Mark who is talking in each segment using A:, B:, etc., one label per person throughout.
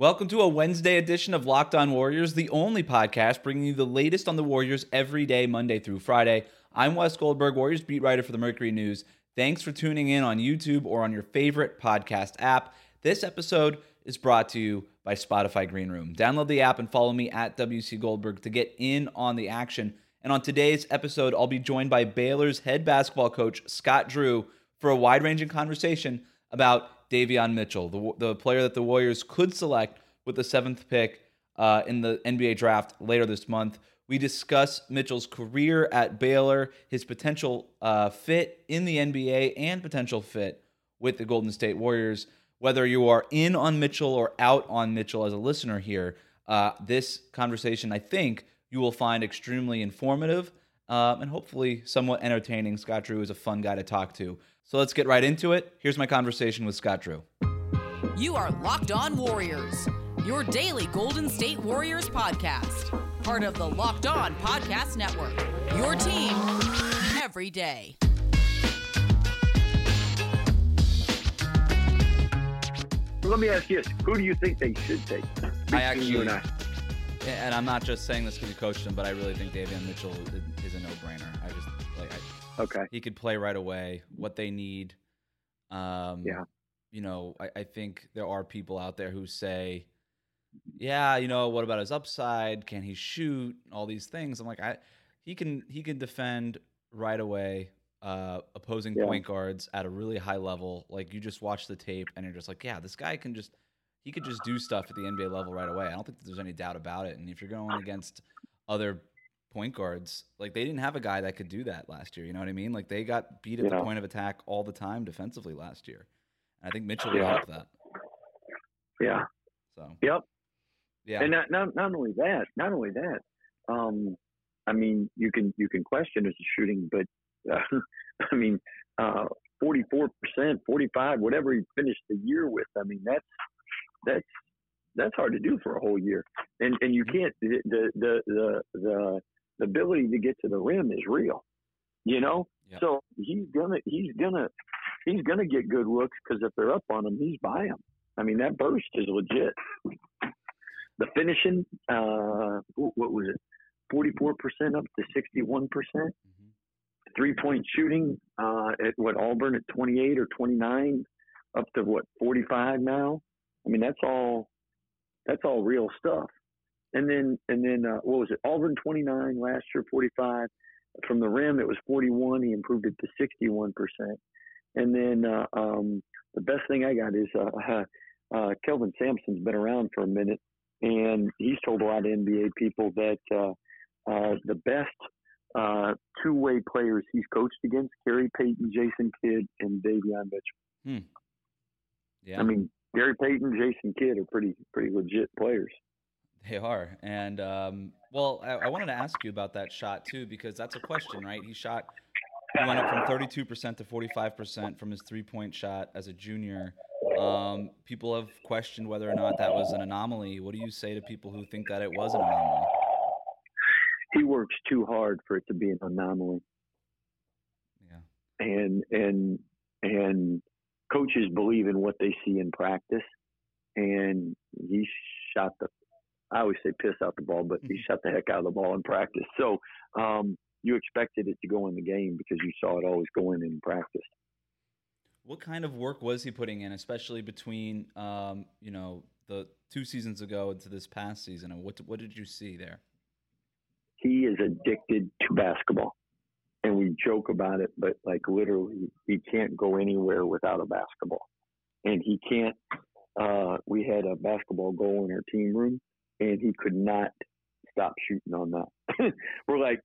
A: Welcome to a Wednesday edition of Locked On Warriors, the only podcast bringing you the latest on the Warriors every day, Monday through Friday. I'm Wes Goldberg, Warriors beat writer for the Mercury News. Thanks for tuning in on YouTube or on your favorite podcast app. This episode is brought to you by Spotify Green Room. Download the app and follow me at WC Goldberg to get in on the action. And on today's episode, I'll be joined by Baylor's head basketball coach, Scott Drew, for a wide ranging conversation about Davion Mitchell, the, the player that the Warriors could select with the seventh pick uh, in the NBA draft later this month. We discuss Mitchell's career at Baylor, his potential uh, fit in the NBA, and potential fit with the Golden State Warriors. Whether you are in on Mitchell or out on Mitchell as a listener here, uh, this conversation, I think, you will find extremely informative uh, and hopefully somewhat entertaining. Scott Drew is a fun guy to talk to. So let's get right into it. Here's my conversation with Scott Drew.
B: You are Locked On Warriors, your daily Golden State Warriors podcast, part of the Locked On Podcast Network. Your team every day.
C: Let me ask you this: Who do you think they should take?
A: I actually, and, I? And I'm not just saying this because you coached him, but I really think Davion Mitchell is a no-brainer. I just like I,
C: Okay.
A: He could play right away. What they need. Um,
C: yeah.
A: You know, I, I think there are people out there who say, "Yeah, you know, what about his upside? Can he shoot? All these things." I'm like, I he can he can defend right away. Uh, opposing yeah. point guards at a really high level. Like you just watch the tape and you're just like, yeah, this guy can just he could just do stuff at the NBA level right away. I don't think there's any doubt about it. And if you're going against other point guards. Like they didn't have a guy that could do that last year. You know what I mean? Like they got beat at yeah. the point of attack all the time defensively last year. And I think Mitchell will help that.
C: Yeah.
A: So.
C: Yep.
A: Yeah.
C: And not not not only that, not only that. Um, I mean, you can you can question his shooting, but uh, I mean, uh, 44 percent, 45, whatever he finished the year with. I mean, that's that's that's hard to do for a whole year, and and you mm-hmm. can't the the the the the ability to get to the rim is real, you know. Yep. So he's gonna he's gonna he's gonna get good looks because if they're up on him, he's by him. I mean that burst is legit. The finishing, uh, what was it, forty four percent up to sixty one percent. Mm-hmm. Three point shooting uh, at what Auburn at twenty eight or twenty nine, up to what forty five now. I mean that's all that's all real stuff. And then and then uh, what was it? Auburn 29 last year, 45. From the rim, it was 41. He improved it to 61 percent. And then uh, um, the best thing I got is uh, uh, Kelvin Sampson's been around for a minute, and he's told a lot of NBA people that uh, uh, the best uh, two-way players he's coached against: Gary Payton, Jason Kidd, and Davion Mitchell.
A: Hmm. Yeah.
C: I mean, Gary Payton, Jason Kidd are pretty pretty legit players.
A: They are, and um, well, I, I, wanted to ask you about that shot too because that's a question, right? He shot, he went up from 32 percent to 45 percent from his three point shot as a junior. Um, people have questioned whether or not that was an anomaly. What do you say to people who think that it was an anomaly?
C: He works too hard for it to be an anomaly.
A: Yeah,
C: and and and coaches believe in what they see in practice, and he shot the I always say piss out the ball, but he mm-hmm. shot the heck out of the ball in practice. So um, you expected it to go in the game because you saw it always go in in practice.
A: What kind of work was he putting in, especially between um, you know the two seasons ago into this past season? And what what did you see there?
C: He is addicted to basketball and we joke about it, but like literally, he can't go anywhere without a basketball, and he can't. Uh, we had a basketball goal in our team room, and he could not stop shooting on that. We're like,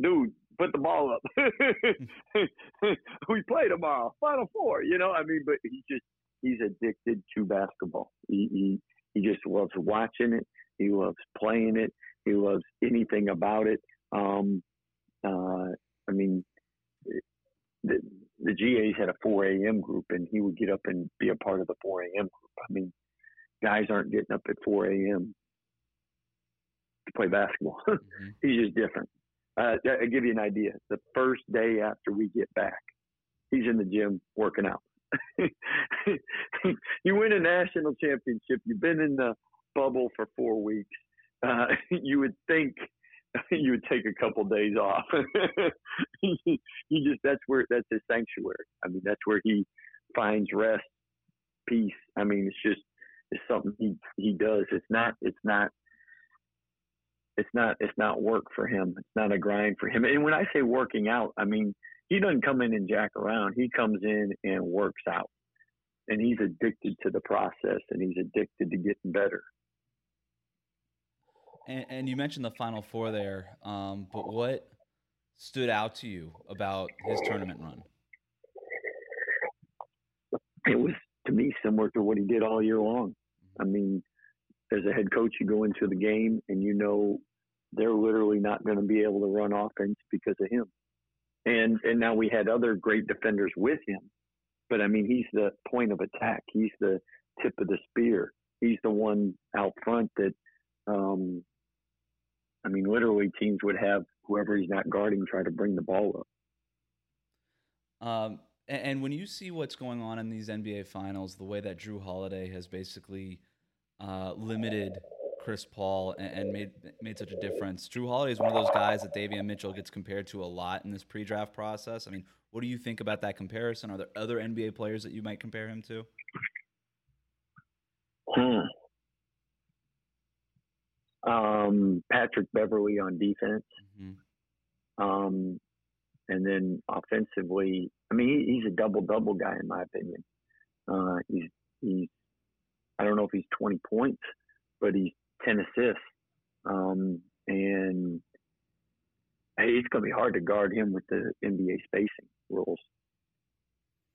C: dude, put the ball up. we play tomorrow, Final Four. You know, I mean, but he just he's addicted to basketball. He he he just loves watching it. He loves playing it. He loves anything about it. Um, uh, I mean, the, the GAs had a 4 a.m. group, and he would get up and be a part of the 4 a.m. group. I mean, guys aren't getting up at 4 a.m. to play basketball. Mm-hmm. he's just different. Uh, I'll give you an idea. The first day after we get back, he's in the gym working out. you win a national championship. You've been in the bubble for four weeks. Uh, you would think you would take a couple days off. you just that's where that's his sanctuary. I mean, that's where he finds rest, peace. I mean, it's just it's something he he does. It's not it's not it's not it's not work for him. It's not a grind for him. And when I say working out, I mean he doesn't come in and jack around. He comes in and works out. And he's addicted to the process and he's addicted to getting better.
A: And, and you mentioned the Final Four there, um, but what stood out to you about his tournament run?
C: It was to me similar to what he did all year long. I mean, as a head coach, you go into the game and you know they're literally not going to be able to run offense because of him. And and now we had other great defenders with him, but I mean he's the point of attack. He's the tip of the spear. He's the one out front that, um, I mean, literally teams would have whoever he's not guarding try to bring the ball
A: up. Um, and when you see what's going on in these NBA finals, the way that Jrue Holiday has basically uh, limited Chris Paul and, and, made made such a difference. Jrue Holiday is one of those guys that Davion Mitchell gets compared to a lot in this pre-draft process. I mean, what do you think about that comparison? Are there other NBA players that you might compare him to?
C: Hmm. Um, Patrick Beverley on defense. Mm-hmm. Um, and then offensively, I mean, he, he's a double double guy in my opinion. Uh, he's he's I don't know if he's 20 points, but he's 10 assists. Um, and hey, it's going to be hard to guard him with the NBA spacing rules.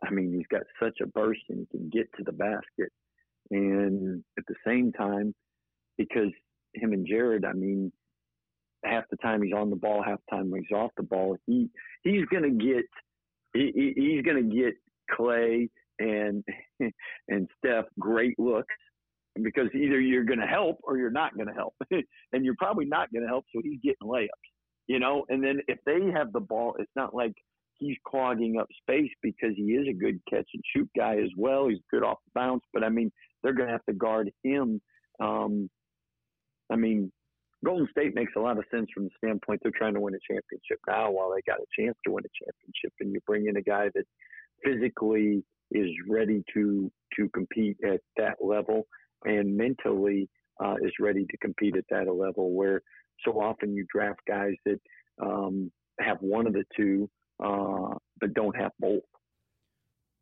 C: I mean, he's got such a burst and he can get to the basket. And at the same time, because him and Jared, I mean, half the time he's on the ball, half the time he's off the ball. He he's gonna get he, he's gonna get Klay and and Steph great looks because either you're gonna help or you're not gonna help, and you're probably not gonna help. So he's getting layups, you know. And then if they have the ball, it's not like he's clogging up space because he is a good catch and shoot guy as well. He's good off the bounce, but I mean they're gonna have to guard him. Um, I mean, Golden State makes a lot of sense from the standpoint they're trying to win a championship now while they got a chance to win a championship. And you bring in a guy that physically is ready to to compete at that level and mentally uh, is ready to compete at that level. Where so often you draft guys that um, have one of the two uh, but don't have both.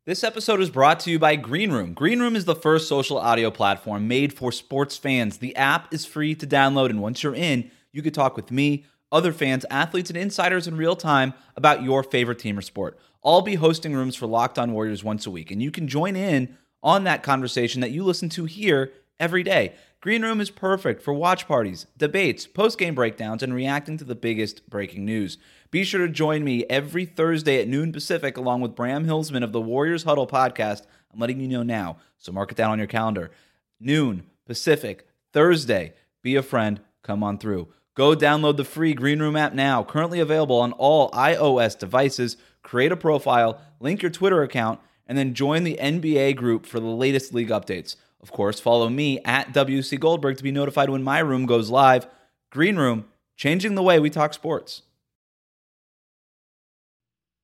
A: This episode is brought to you by Green Room. Green Room is the first social audio platform made for sports fans. The app is free to download, and once you're in, you can talk with me, other fans, athletes, and insiders in real time about your favorite team or sport. I'll be hosting rooms for Locked On Warriors once a week, and you can join in on that conversation that you listen to here every day. Green Room is perfect for watch parties, debates, post game breakdowns, and reacting to the biggest breaking news. Be sure to join me every Thursday at noon Pacific, along with Bram Hillsman of the Warriors Huddle podcast. I'm letting you know now, so mark it down on your calendar. Noon Pacific, Thursday. Be a friend, come on through. Go download the free Green Room app now, currently available on all iOS devices. Create a profile, link your Twitter account, and then join the NBA group for the latest league updates. Of course, follow me at WC Goldberg to be notified when my room goes live. Green Room, changing the way we talk sports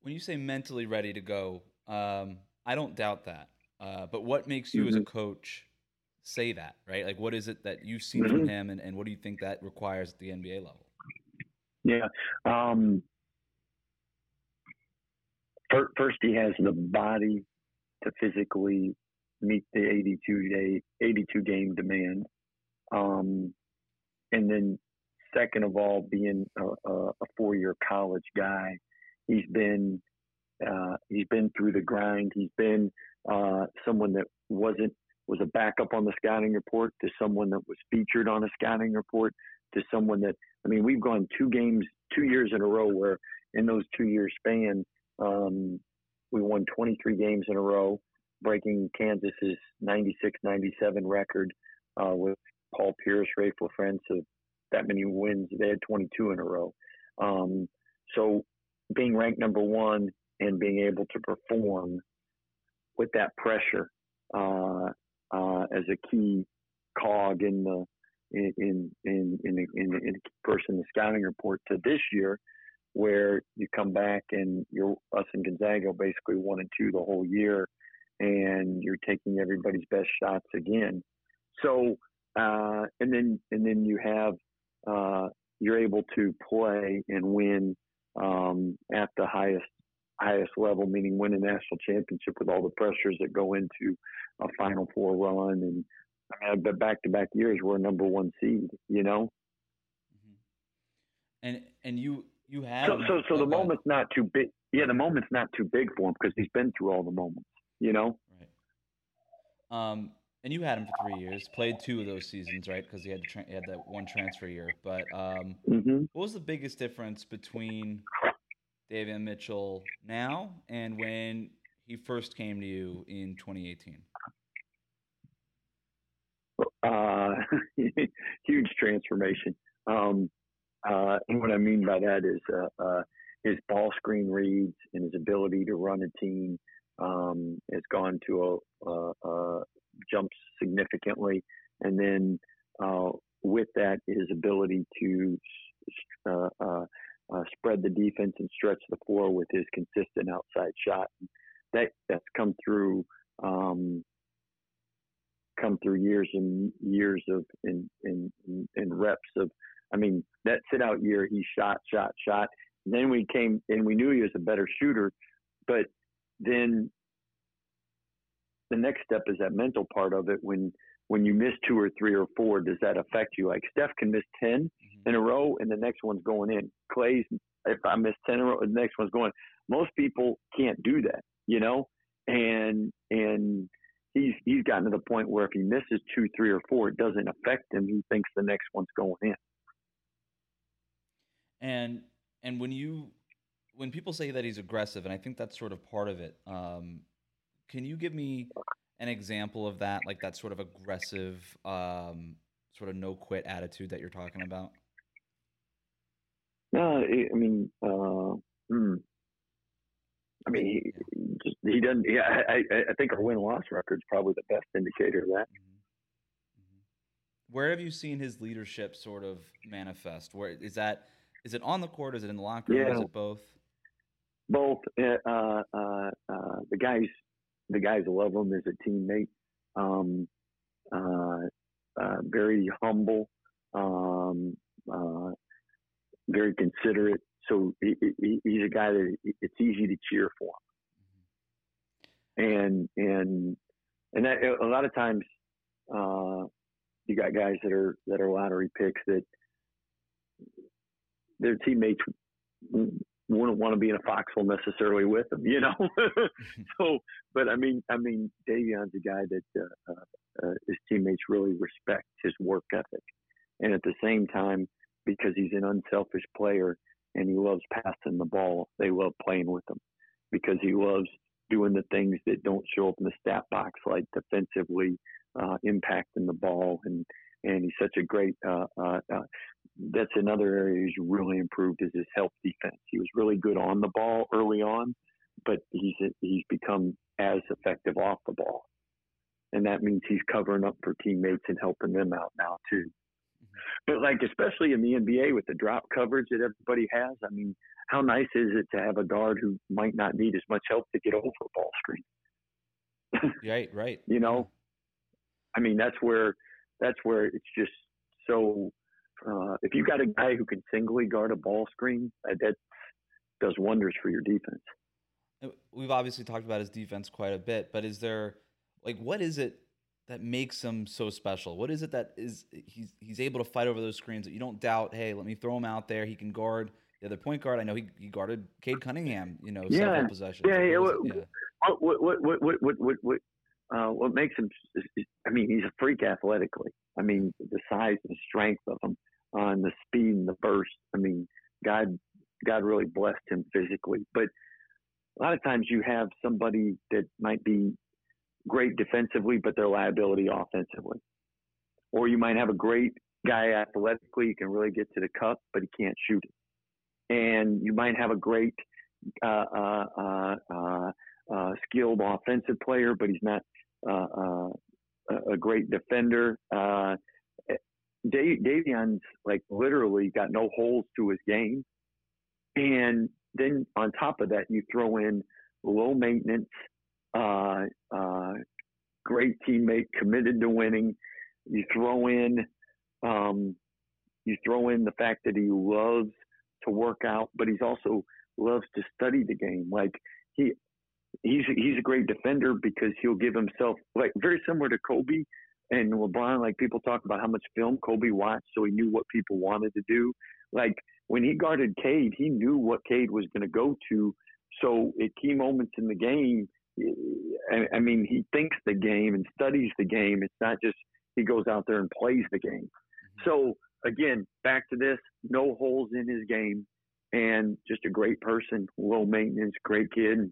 A: when you say mentally ready to go, um, I don't doubt that. Uh, but what makes you mm-hmm. as a mm-hmm. coach say that, right? Like, what is it that you've seen mm-hmm. from him, and, and what do you think that requires at the NBA level?
C: Yeah. Um, first, he has the body to physically meet the 82 day, 82 game demand. Um, and then, second of all, being a, a four year college guy He's been uh, he's been through the grind. He's been uh, someone that wasn't was a backup on the scouting report to someone that was featured on a scouting report to someone that I mean we've gone two games two years in a row where in those two years span um, we won 23 games in a row breaking Kansas's 96-97 record uh, with Paul Pierce, Raef LaFrentz of that many wins. They had 22 in a row. Um, so being ranked number one and being able to perform with that pressure uh, uh, as a key cog in the in in in in, in, in person the scouting report to this year, where you come back and you're us and Gonzaga basically one and two the whole year, and you're taking everybody's best shots again. So uh, and then and then you have uh, you're able to play and win um, at the highest highest level, meaning win a national championship with all the pressures that go into a Final Four run and I mean, but back to back years we're a number one seed, you know.
A: Mm-hmm. And and you you have
C: so so so the moment's not too big. Yeah, the moment's not too big for him because he's been through all the moments, you know.
A: Right. Um, and you had him for three years. Played two of those seasons, right? Because he had tra- he had that one transfer year. But um,
C: mm-hmm.
A: what was the biggest difference between Davion Mitchell now and when he first came to you in 2018?
C: Uh, huge transformation. Um, uh, and what I mean by that is uh, uh, his ball screen reads and his ability to run a team um, has gone to a, a, a jumps significantly, and then uh, with that, his ability to uh, uh, uh, spread the defense and stretch the floor with his consistent outside shot. That that's come through um, come through years and years of in in in reps of. I mean, that sit out year, he shot, shot, shot. And then we came and we knew he was a better shooter, but then the next step is that mental part of it. When when you miss two or three or four, does that affect you? Like Steph can miss 10 mm-hmm. in a row, and the next one's going in. Klay's if I miss ten in a row, the next one's going. Most people can't do that, you know, and and he's he's gotten to the point where if he misses two, three, or four, it doesn't affect him. He thinks the next one's going in.
A: And and when you when people say that he's aggressive, and I think that's sort of part of it. Um, can you give me an example of that, like that sort of aggressive, um, sort of no quit attitude that you're talking about?
C: No, I mean, uh, hmm. I mean, he, just, he doesn't. Yeah, I, I think our win loss record is probably the best indicator of that. Mm-hmm.
A: Mm-hmm. Where have you seen his leadership sort of manifest? Where is that? Is it on the court? Is it in the locker room? Yeah. Is it both?
C: Both. Uh, uh, uh, the guys the guys love him as a teammate. Um, uh, uh, very humble, um, uh, very considerate. So he, he, he's a guy that it's easy to cheer for. And and and that, a lot of times, uh, you got guys that are that are lottery picks that their teammates wouldn't want to be in a foxhole necessarily with him, you know. so, but I mean, I mean, Davion's a guy that uh, uh, his teammates really respect his work ethic, and at the same time, because he's an unselfish player and he loves passing the ball, they love playing with him because he loves doing the things that don't show up in the stat box, like defensively uh, impacting the ball and and he's such a great. Uh, uh, uh, that's another area he's really improved is his help defense. He was really good on the ball early on, but he's he's become as effective off the ball, and that means he's covering up for teammates and helping them out now too. But like especially in the NBA with the drop coverage that everybody has, I mean, how nice is it to have a guard who might not need as much help to get over a ball screen?
A: right, right.
C: you know, I mean that's where that's where it's just so. Uh, if you got a guy who can singly guard a ball screen, uh, that does wonders for your defense.
A: We've obviously talked about his defense quite a bit, but is there like what is it that makes him so special? What is it that is he's he's able to fight over those screens that you don't doubt? Hey, let me throw him out there. He can guard the other point guard. I know he, he guarded Cade Cunningham. You know,
C: yeah,
A: several possessions.
C: Yeah, yeah. What, yeah. What, what, what, what, what, what, what, uh, what makes him, I mean, he's a freak athletically. I mean, the size and strength of him, uh, and the speed and the burst. I mean, God, God really blessed him physically. But a lot of times you have somebody that might be great defensively, but they're liability offensively. Or you might have a great guy athletically, you can really get to the cup, but he can't shoot it. And you might have a great uh, uh, uh, uh skilled offensive player, but he's not uh, uh, a great defender. Uh, Davion's like literally got no holes to his game, and then on top of that, you throw in low maintenance, uh, uh, great teammate, committed to winning. You throw in, um, you throw in the fact that he loves to work out, but he's also loves to study the game. Like he, he's he's a great defender because he'll give himself like very similar to Kobe and LeBron. Like people talk about how much film Kobe watched, so he knew what people wanted to do. Like when he guarded Cade, he knew what Cade was going to go to. So at key moments in the game, I, mean, he thinks the game and studies the game. It's not just he goes out there and plays the game. Mm-hmm. So again, back to this, no holes in his game, and just a great person, low maintenance, great kid.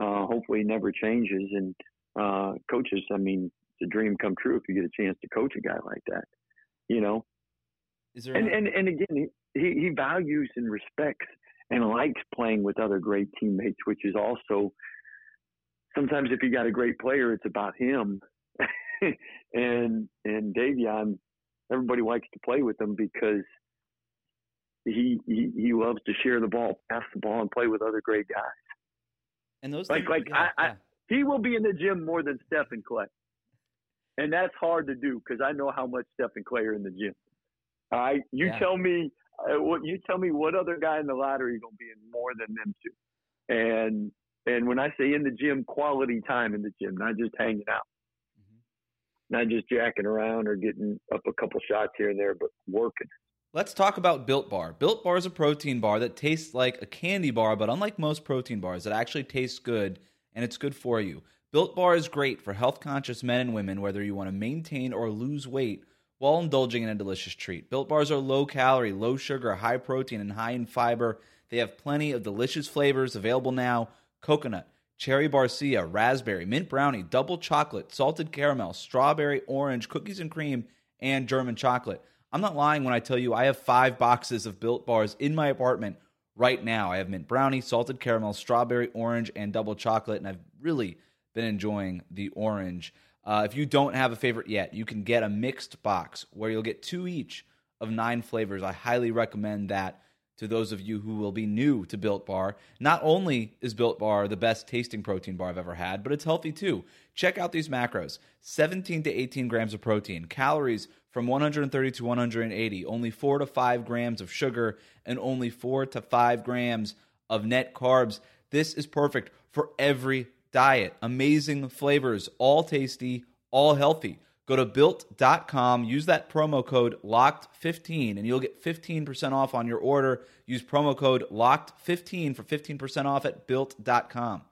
C: Uh, hopefully, never changes. And uh, coaches, I mean, it's a dream come true if you get a chance to coach a guy like that. You know. Is there and, a- and and again, he he values and respects and likes playing with other great teammates, which is also sometimes if you got a great player, it's about him. and and Davion, everybody likes to play with him because he, he he loves to share the ball, pass the ball, and play with other great guys.
A: And those
C: like
A: things,
C: like
A: yeah,
C: I,
A: yeah.
C: I he will be in the gym more than Steph and Klay, and that's hard to do because I know how much Steph and Klay are in the gym. All right, you
A: yeah.
C: tell me uh, what you tell me what other guy in the lottery is gonna be in more than them two, and and when I say in the gym, quality time in the gym, not just hanging out, mm-hmm. not just jacking around or getting up a couple shots here and there, but working.
A: Let's talk about Built Bar. Built Bar is a protein bar that tastes like a candy bar, but unlike most protein bars, it actually tastes good and it's good for you. Built Bar is great for health conscious men and women, whether you want to maintain or lose weight while indulging in a delicious treat. Built Bars are low calorie, low sugar, high protein, and high in fiber. They have plenty of delicious flavors available now coconut, cherry barcia, raspberry, mint brownie, double chocolate, salted caramel, strawberry, orange, cookies and cream, and German chocolate. I'm not lying when I tell you I have five boxes of built bars in my apartment right now. I have mint brownie, salted caramel, strawberry, orange, and double chocolate, and I've really been enjoying the orange. Uh, if you don't have a favorite yet, you can get a mixed box where you'll get two each of nine flavors. I highly recommend that to those of you who will be new to Built Bar. Not only is Built Bar the best tasting protein bar I've ever had, but it's healthy too. Check out these macros 17 to 18 grams of protein, calories from 130 to 180, only 4 to 5 grams of sugar, and only 4 to 5 grams of net carbs. This is perfect for every diet. Amazing flavors, all tasty, all healthy. Go to built.com, use that promo code LOCKED15, and you'll get 15% off on your order. Use promo code LOCKED15 for 15% off at built.com.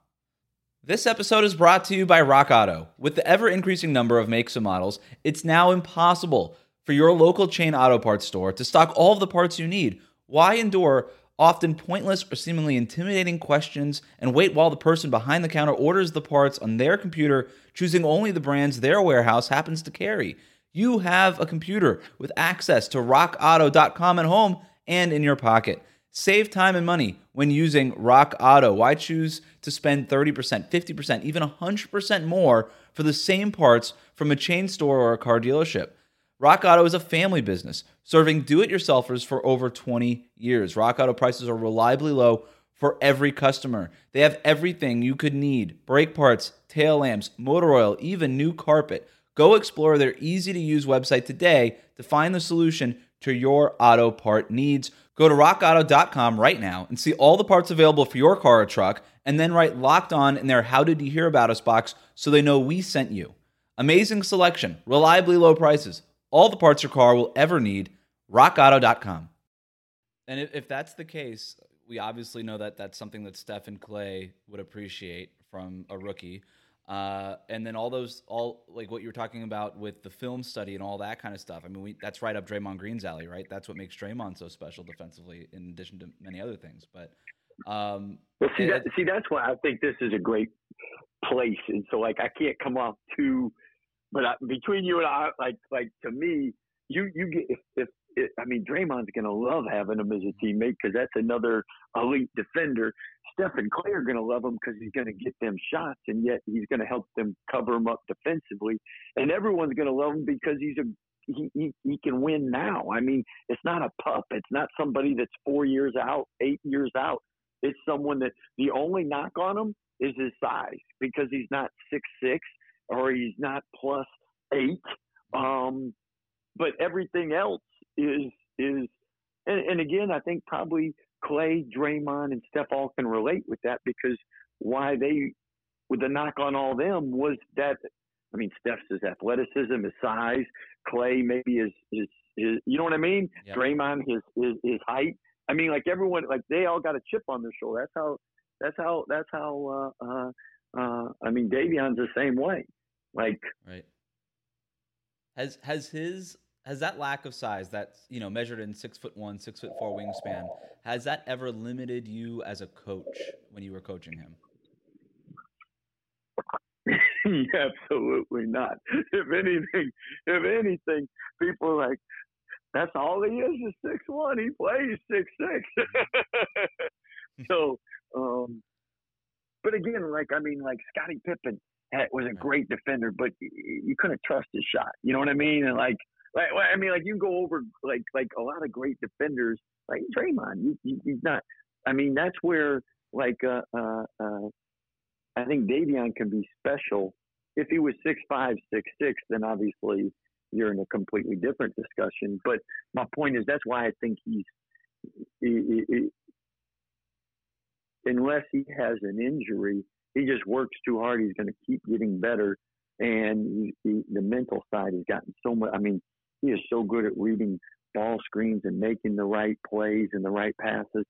A: This episode is brought to you by Rock Auto. With the ever increasing number of makes and models, it's now impossible for your local chain auto parts store to stock all of the parts you need. Why endure often pointless or seemingly intimidating questions, and wait while the person behind the counter orders the parts on their computer, choosing only the brands their warehouse happens to carry. You have a computer with access to rockauto.com at home and in your pocket. Save time and money when using Rock Auto. Why choose to spend 30%, 50%, even 100% more for the same parts from a chain store or a car dealership? Rock Auto is a family business serving do it yourselfers for over 20 years. Rock Auto prices are reliably low for every customer. They have everything you could need brake parts, tail lamps, motor oil, even new carpet. Go explore their easy to use website today to find the solution to your auto part needs. Go to rockauto.com right now and see all the parts available for your car or truck, and then write locked on in their How Did You Hear About Us box so they know we sent you. Amazing selection, reliably low prices all the parts your car will ever need. RockAuto.com. And if, if that's the case, we obviously know that that's something that Stephen Klay would appreciate from a rookie. Uh, and then all those, all like what you were talking about with the film study and all that kind of stuff. I mean, we, that's right up Draymond Green's alley, right? That's what makes Draymond so special defensively, in addition to many other things. But um,
C: well, see, that, see, that's why I think this is a great place. And so, like, I can't come off too but I, between you and I, like like to me, you you get if, if, if I mean Draymond's gonna love having him as a teammate because that's another elite defender. Steph and Klay are gonna love him because he's gonna get them shots, and yet he's gonna help them cover him up defensively. And everyone's gonna love him because he's a he, he he can win now. I mean, it's not a pup. It's not somebody that's four years out, eight years out. It's someone that the only knock on him is his size because he's not six six or he's not plus eight. Um, but everything else is is and, and again, I think probably Klay, Draymond, and Steph all can relate with that because why they with the knock on all them was that I mean Steph's his athleticism, his size, Klay maybe his his, his you know what I mean? Yep. Draymond his, his his height. I mean like everyone like they all got a chip on their shoulder. That's how that's how that's how uh uh uh I mean Davion's the same way. Like
A: Right. Has has his has that lack of size that you know measured in six foot one six foot four wingspan has that ever limited you as a coach when you were coaching him?
C: Absolutely not. If anything if anything people are like that's all he is is six one. He plays six six. So um but again like i mean like scottie pippen was a great defender but you couldn't trust his shot. You know what i mean? And like like, I mean, like you go over like like a lot of great defenders, like Draymond. You, you, he's not. I mean, that's where like uh, uh, uh, I think Davion can be special. If he was six five, six six, then obviously you're in a completely different discussion. But my point is, that's why I think he's. He, he, unless he has an injury, he just works too hard. He's going to keep getting better, and he, he, the mental side has gotten so much. I mean, he is so good at reading ball screens and making the right plays and the right passes.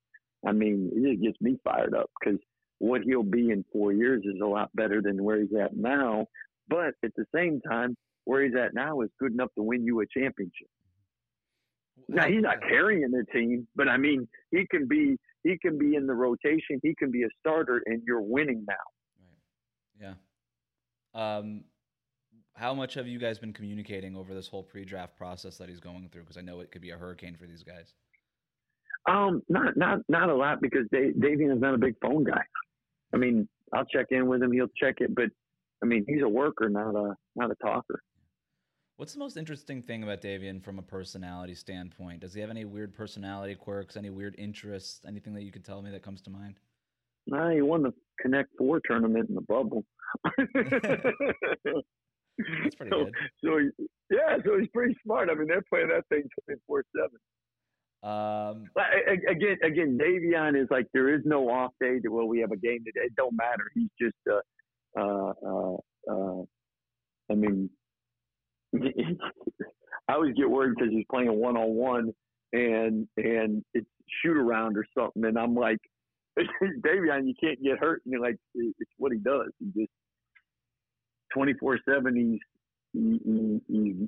C: I mean, it gets me fired up because what he'll be in four years is a lot better than where he's at now. But at the same time, where he's at now is good enough to win you a championship. Now he's not carrying the team, but I mean he can be he can be in the rotation, he can be a starter, and you're winning now.
A: Right. Yeah. Um, how much have you guys been communicating over this whole pre-draft process that he's going through? Because I know it could be a hurricane for these guys.
C: Um, not not not a lot because Dave, Davion is not a big phone guy. I mean, I'll check in with him, he'll check it, but I mean, he's a worker, not a not a talker.
A: What's the most interesting thing about Davion from a personality standpoint? Does he have any weird personality quirks, any weird interests, anything that you could tell me that comes to mind?
C: Nah, he won the Connect Four tournament in the bubble.
A: That's pretty so, good.
C: So he, yeah, so he's pretty smart. I mean, they're playing that thing twenty four seven. Um, again, again, Davion is like there is no off day. To, well, we have a game today. It don't matter. He's just, uh, uh, uh, uh I mean, I always get worried because he's playing one on one, and and it's shoot around or something, and I'm like, Davion, you can't get hurt. And you're like, it's what he does. He just 24 7 he's he's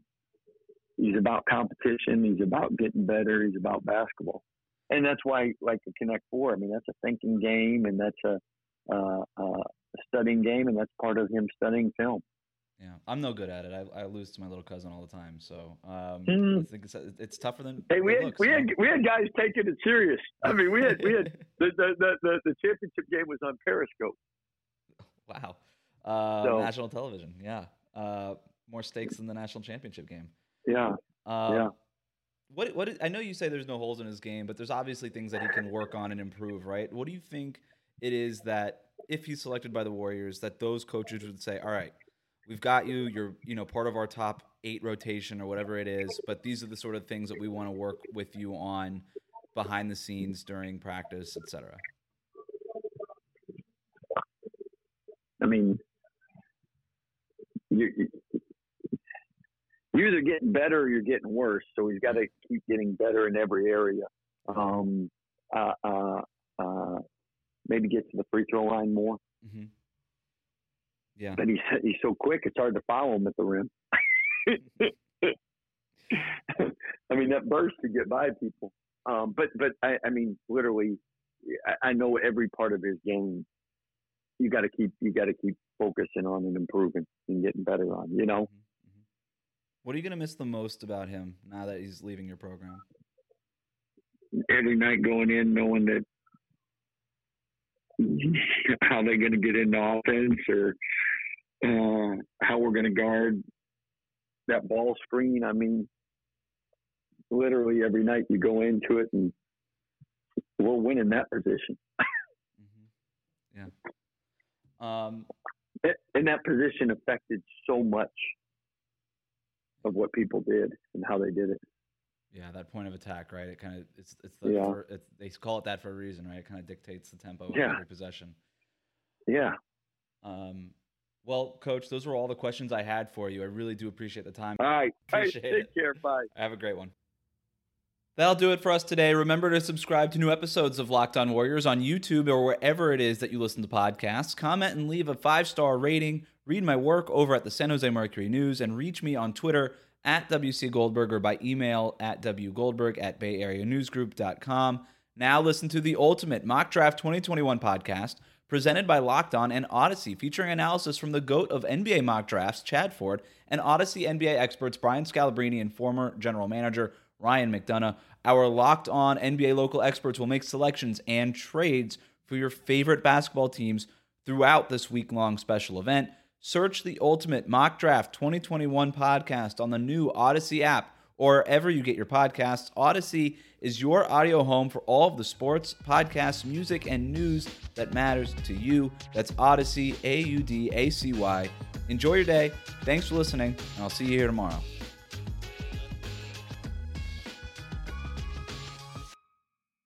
C: he's about competition he's about getting better he's about basketball and that's why like the connect four i mean that's a thinking game and that's a uh, uh, studying game and that's part of him studying film
A: yeah, I'm no good at it. I, I lose to my little cousin all the time, so um, mm. I think it's, it's tougher than.
C: Hey, we had looks, we had we had guys taking it serious. I mean, we had we had the, the the, the the championship game was on Periscope.
A: Wow. Uh, so, national television, yeah. Uh, more stakes than the national championship game.
C: Yeah. Uh, yeah.
A: What what I know you say there's no holes in his game, but there's obviously things that he can work on and improve, right? What do you think it is that if he's selected by the Warriors, that those coaches would say, "All right, we've got you. You're you know part of our top eight rotation or whatever it is, but these are the sort of things that we want to work with you on behind the scenes during practice, etc."
C: I mean, you're, you're either getting better or you're getting worse. So he's got to keep getting better in every area. Um, uh, uh, uh, maybe get to the free throw line more.
A: Mm-hmm. Yeah,
C: but he's he's so quick; it's hard to follow him at the rim. I mean, that burst to get by people. Um, but but I, I mean, literally, I, I know every part of his game you got to keep you got to keep focusing on and improving and getting better on. You know.
A: What are you going to miss the most about him now that he's leaving your program?
C: Every night going in knowing that how they're going to get into offense or uh, how we're going to guard that ball screen. I mean, literally every night you go into it and we're winning that position.
A: mm-hmm. Yeah. Um,
C: and that position affected so much of what people did and how they did it.
A: Yeah, that point of attack, right? It kind of it's it's the yeah. for, it's, they call it that for a reason, right? It kind of dictates the tempo yeah. of every possession.
C: Yeah.
A: Um. Well, coach, those were all the questions I had for you. I really do appreciate the time.
C: All right.
A: Appreciate
C: hey, take
A: it.
C: care. Bye.
A: Have a great one. That'll do it for us today. Remember to subscribe to new episodes of Locked On Warriors on YouTube or wherever it is that you listen to podcasts. Comment and leave a five star rating. Read my work over at the San Jose Mercury News and reach me on Twitter at WC Goldberg or by email at wgoldberg at bayareanewsgroup.com. Now listen to the Ultimate Mock Draft 2021 podcast presented by Locked On and Audacy, featuring analysis from the GOAT of NBA mock drafts, Chad Ford, and Audacy NBA experts Brian Scalabrine and former general manager Ryan McDonough. Our locked on NBA local experts will make selections and trades for your favorite basketball teams throughout this week long special event. Search the Ultimate Mock Draft 2021 podcast on the new Audacy app or wherever you get your podcasts. Audacy is your audio home for all of the sports, podcasts, music, and news that matters to you. That's Audacy, A U D A C Y. Enjoy your day. Thanks for listening, and I'll see you here tomorrow.